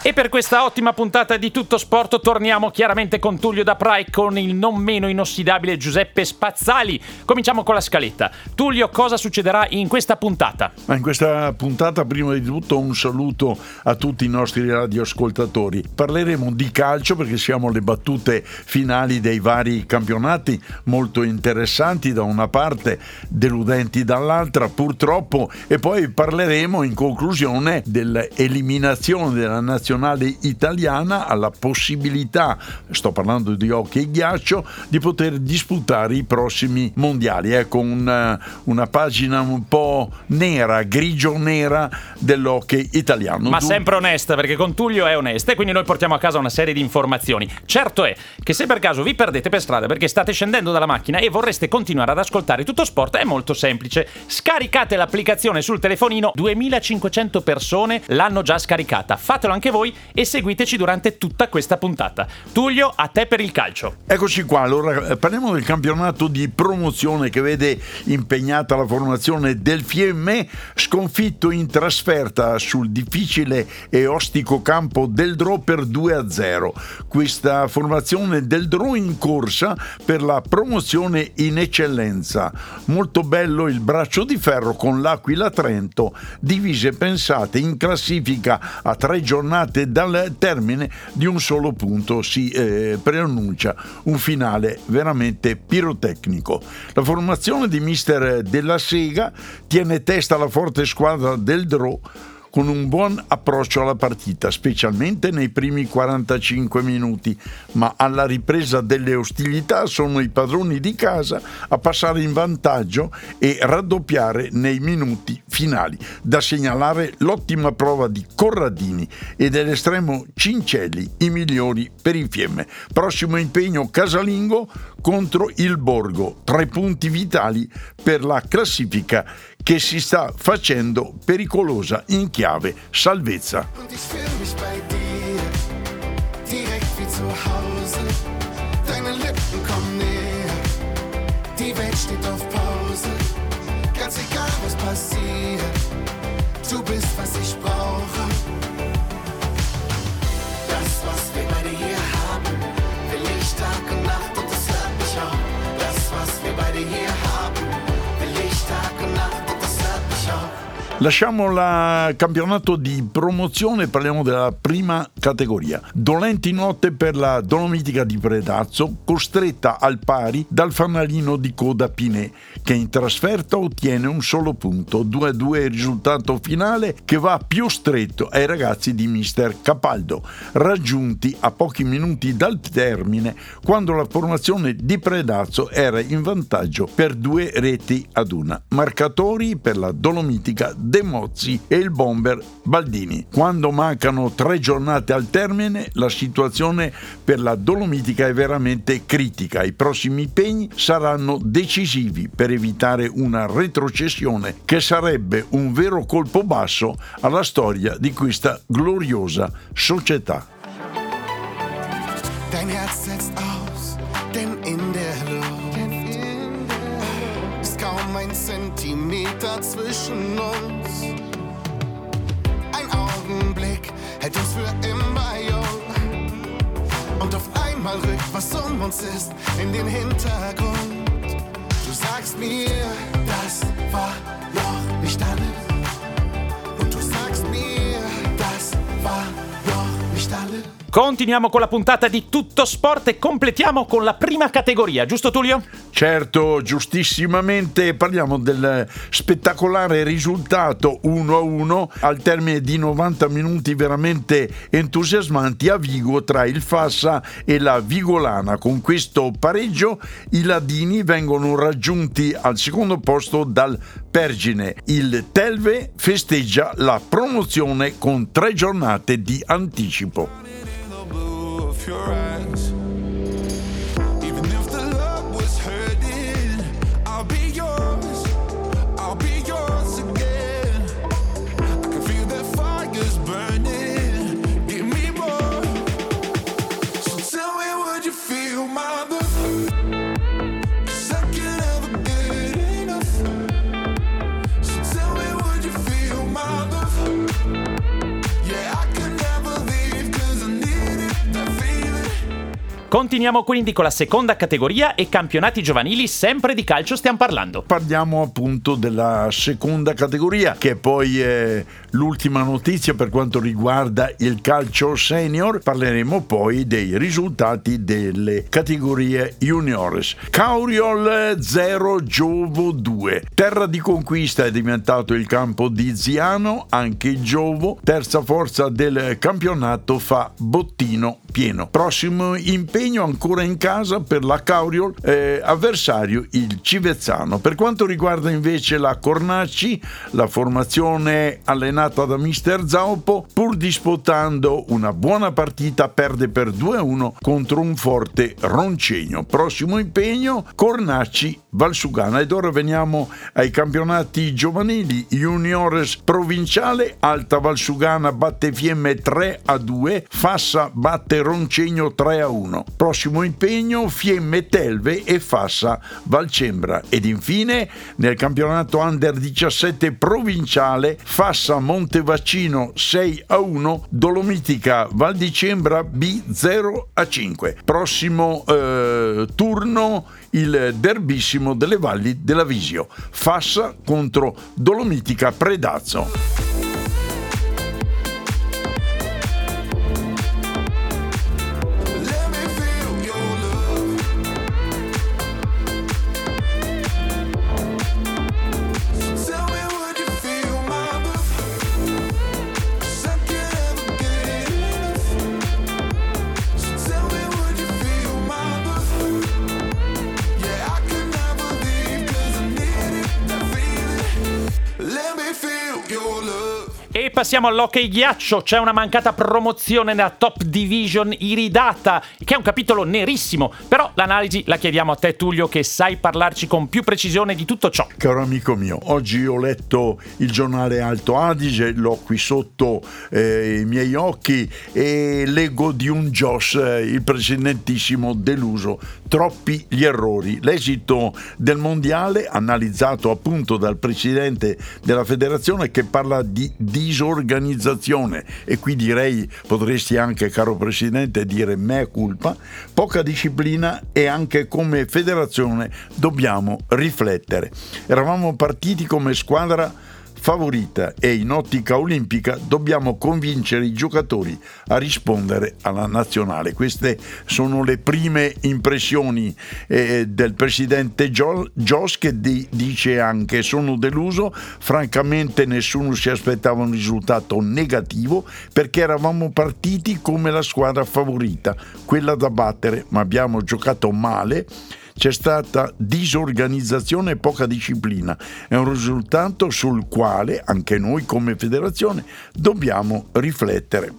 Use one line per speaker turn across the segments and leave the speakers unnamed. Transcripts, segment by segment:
E per questa ottima puntata di Tutto Sport torniamo chiaramente con Tullio da Prai con il non meno inossidabile Giuseppe Spazzali. Cominciamo con la scaletta. Tullio, cosa succederà in questa puntata?
Ma in questa puntata, prima di tutto, un saluto a tutti i nostri radioascoltatori. Parleremo di calcio perché siamo alle battute finali dei vari campionati, molto interessanti da una parte, deludenti dall'altra, purtroppo, e poi parleremo in conclusione dell'eliminazione della nazionale nazionale italiana ha la possibilità, sto parlando di hockey ghiaccio, di poter disputare i prossimi mondiali. Ecco una, una pagina un po' nera, grigio-nera dell'hockey italiano.
Ma sempre onesta, perché con Tullio è onesta e quindi noi portiamo a casa una serie di informazioni. Certo è che se per caso vi perdete per strada perché state scendendo dalla macchina e vorreste continuare ad ascoltare tutto sport, è molto semplice. Scaricate l'applicazione sul telefonino, 2500 persone l'hanno già scaricata. Fatelo anche voi voi e seguiteci durante tutta questa puntata. Tullio, a te per il calcio.
Eccoci qua, allora eh, parliamo del campionato di promozione che vede impegnata la formazione del Fiemme, sconfitto in trasferta sul difficile e ostico campo del Dro per 2-0. Questa formazione del Dro in corsa per la promozione in eccellenza. Molto bello il braccio di ferro con l'Aquila Trento, divise pensate in classifica a tre giornate parte dal termine di un solo punto si eh, preannuncia un finale veramente pirotecnico. La formazione di mister della Sega tiene testa alla forte squadra del Draw con un buon approccio alla partita, specialmente nei primi 45 minuti, ma alla ripresa delle ostilità sono i padroni di casa a passare in vantaggio e raddoppiare nei minuti finali. Da segnalare l'ottima prova di Corradini e dell'estremo Cincelli, i migliori per il Fiemme. Prossimo impegno casalingo contro il Borgo, tre punti vitali per la classifica che si sta facendo pericolosa in chiave salvezza. Du bist, was ich brauche. Lasciamo il campionato di promozione e parliamo della prima categoria. Dolenti notte per la Dolomitica di Predazzo, costretta al pari dal fanalino di coda Pinè, che in trasferta ottiene un solo punto, 2-2 il risultato finale che va più stretto ai ragazzi di Mister Capaldo, raggiunti a pochi minuti dal termine quando la formazione di Predazzo era in vantaggio per due reti ad una. Marcatori per la Dolomitica De Mozzi e il bomber Baldini. Quando mancano tre giornate al termine, la situazione per la Dolomitica è veramente critica. I prossimi impegni saranno decisivi per evitare una retrocessione che sarebbe un vero colpo basso alla storia di questa gloriosa società. Dein Herz setzt aus, denn in der Luft kaum ein Zentimeter zwischen uns. Hält uns für immer jung. Und auf einmal rückt, was um uns ist, in den Hintergrund. Du sagst mir,
Continuiamo con la puntata di Tutto Sport e completiamo con la prima categoria, giusto Tullio?
Certo, giustissimamente parliamo del spettacolare risultato 1-1 al termine di 90 minuti veramente entusiasmanti a Vigo tra il Fassa e la Vigolana. Con questo pareggio i Ladini vengono raggiunti al secondo posto dal Pergine. Il Telve festeggia la promozione con tre giornate di anticipo. Your eyes.
Continuiamo quindi con la seconda categoria e campionati giovanili, sempre di calcio stiamo parlando.
Parliamo appunto della seconda categoria, che poi è l'ultima notizia per quanto riguarda il calcio senior. Parleremo poi dei risultati delle categorie juniores. Cauriol 0 Giovo 2. Terra di conquista è diventato il campo di Ziano, anche Giovo, terza forza del campionato, fa bottino pieno. Prossimo impegno ancora in casa per la Cauriol, eh, avversario il Civezzano. Per quanto riguarda invece la Cornacci, la formazione allenata da mister Zaupo, pur disputando una buona partita, perde per 2-1 contro un forte Roncegno. Prossimo impegno Cornacci Valsugana. Ed ora veniamo ai campionati giovanili. Juniores provinciale, Alta Valsugana batte Fiemme 3 a 2, Fassa batte Roncegno 3 a 1. Prossimo impegno Fiemme Telve e Fassa Valcembra. Ed infine nel campionato Under 17 provinciale Fassa Montevaccino 6 a 1, Dolomitica Val di Cembra B 0 a 5. Prossimo eh, turno il derbissimo delle valli della Visio, Fassa contro Dolomitica Predazzo.
Passiamo all'hockey ghiaccio. C'è una mancata promozione nella top division iridata, che è un capitolo nerissimo. Però l'analisi la chiediamo a te, Tullio, che sai parlarci con più precisione di tutto ciò.
Caro amico mio, oggi ho letto il giornale Alto Adige, l'ho qui sotto eh, i miei occhi e leggo di un Josh, eh, il presidentissimo deluso. Troppi gli errori. L'esito del mondiale, analizzato appunto dal presidente della federazione, che parla di disorganizzazione. E qui direi potresti anche caro presidente dire mea culpa poca disciplina e anche come federazione dobbiamo riflettere. Eravamo partiti come squadra favorita e in ottica olimpica dobbiamo convincere i giocatori a rispondere alla nazionale. Queste sono le prime impressioni eh, del presidente Jos che di- dice anche sono deluso, francamente nessuno si aspettava un risultato negativo perché eravamo partiti come la squadra favorita, quella da battere, ma abbiamo giocato male c'è stata disorganizzazione e poca disciplina. È un risultato sul quale anche noi come federazione dobbiamo riflettere.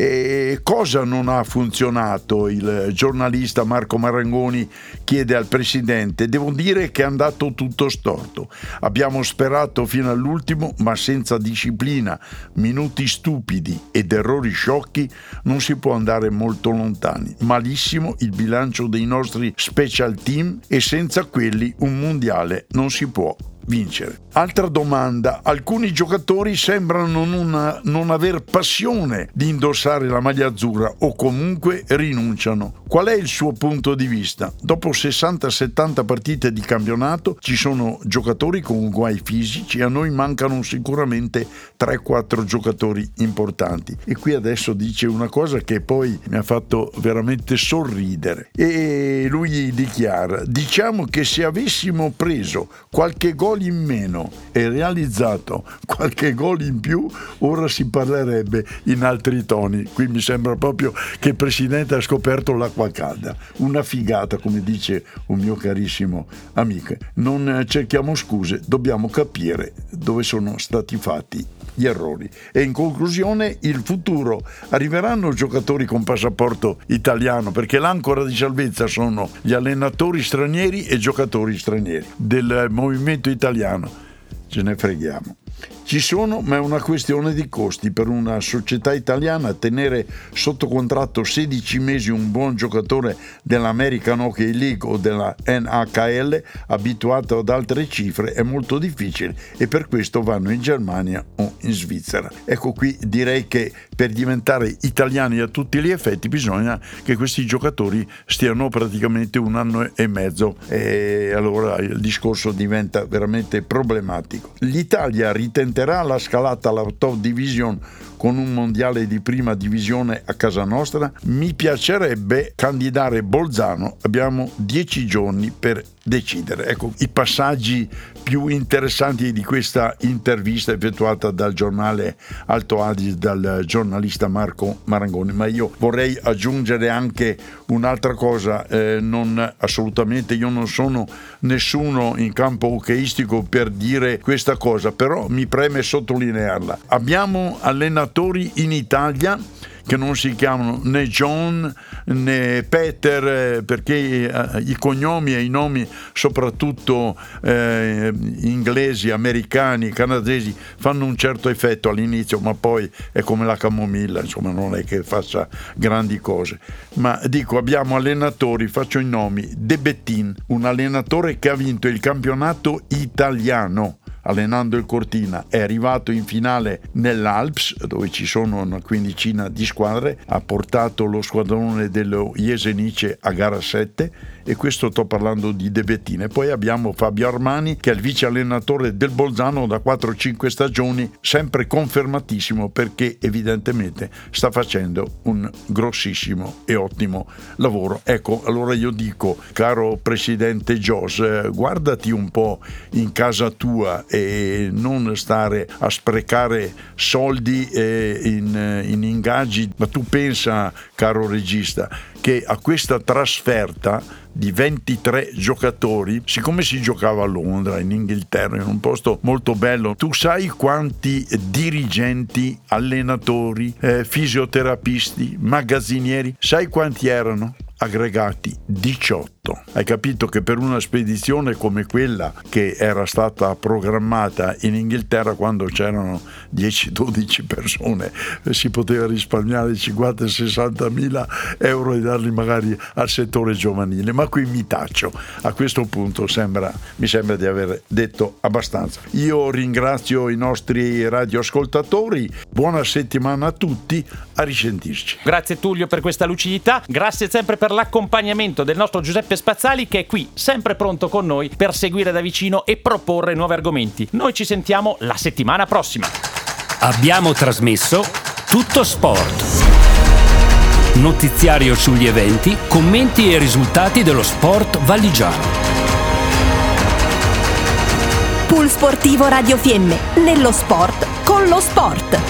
E cosa non ha funzionato? Il giornalista Marco Marangoni chiede al presidente. Devo dire che è andato tutto storto. Abbiamo sperato fino all'ultimo, ma senza disciplina, minuti stupidi ed errori sciocchi non si può andare molto lontani. Malissimo il bilancio dei nostri special team e senza quelli un mondiale non si può vincere. Altra domanda, alcuni giocatori sembrano non, non aver passione di indossare la maglia azzurra o comunque rinunciano. Qual è il suo punto di vista? Dopo 60-70 partite di campionato ci sono giocatori con guai fisici, a noi mancano sicuramente 3-4 giocatori importanti. E qui adesso dice una cosa che poi mi ha fatto veramente sorridere. E lui dichiara, diciamo che se avessimo preso qualche gol gol in meno e realizzato qualche gol in più, ora si parlerebbe in altri toni. Qui mi sembra proprio che il Presidente ha scoperto l'acqua calda. Una figata, come dice un mio carissimo amico. Non cerchiamo scuse, dobbiamo capire dove sono stati fatti gli errori. E in conclusione, il futuro. Arriveranno giocatori con passaporto italiano perché l'ancora di salvezza sono gli allenatori stranieri e giocatori stranieri del movimento italiano. Ce ne freghiamo. Ci sono, ma è una questione di costi. Per una società italiana tenere sotto contratto 16 mesi un buon giocatore dell'American Hockey League o della NHL abituato ad altre cifre è molto difficile e per questo vanno in Germania o in Svizzera. Ecco qui direi che per diventare italiani a tutti gli effetti bisogna che questi giocatori stiano praticamente un anno e mezzo e allora il discorso diventa veramente problematico. L'Italia ritenterà la scalata alla top division con un mondiale di prima divisione a casa nostra? Mi piacerebbe candidare Bolzano, abbiamo dieci giorni per decidere. Ecco i passaggi più interessanti di questa intervista effettuata dal giornale Alto Adige dal giornalista Marco Marangoni, ma io vorrei aggiungere anche un'altra cosa, eh, non assolutamente io non sono nessuno in campo hockeyistico per dire questa cosa, però mi preme sottolinearla. Abbiamo allenatori in Italia che non si chiamano né John né Peter eh, perché eh, i cognomi e i nomi soprattutto eh, inglesi, americani, canadesi fanno un certo effetto all'inizio ma poi è come la camomilla insomma non è che faccia grandi cose. Ma dico abbiamo allenatori faccio i nomi De Bettin un allenatore che ha vinto il campionato italiano allenando il Cortina, è arrivato in finale nell'Alps, dove ci sono una quindicina di squadre, ha portato lo squadrone dello Jesenice a gara 7 e questo sto parlando di De Bettine. Poi abbiamo Fabio Armani che è il vice allenatore del Bolzano da 4-5 stagioni, sempre confermatissimo perché evidentemente sta facendo un grossissimo e ottimo lavoro. Ecco, allora io dico, caro presidente Jos, eh, guardati un po' in casa tua e non stare a sprecare soldi eh, in, in ingaggi, ma tu pensa, caro regista, che a questa trasferta di 23 giocatori, siccome si giocava a Londra, in Inghilterra, in un posto molto bello, tu sai quanti dirigenti, allenatori, eh, fisioterapisti, magazzinieri, sai quanti erano? Aggregati 18 tutto. Hai capito che per una spedizione come quella che era stata programmata in Inghilterra quando c'erano 10-12 persone si poteva risparmiare 50-60 mila euro e darli magari al settore giovanile. Ma qui mi taccio. A questo punto sembra, mi sembra di aver detto abbastanza. Io ringrazio i nostri radioascoltatori. Buona settimana a tutti. A risentirci.
Grazie Tullio per questa lucidità. Grazie sempre per l'accompagnamento del nostro Giuseppe Spazzali che è qui sempre pronto con noi per seguire da vicino e proporre nuovi argomenti. Noi ci sentiamo la settimana prossima.
Abbiamo trasmesso Tutto Sport. Notiziario sugli eventi, commenti e risultati dello sport valigiano.
Pool Sportivo Radio Fiemme, nello sport con lo sport.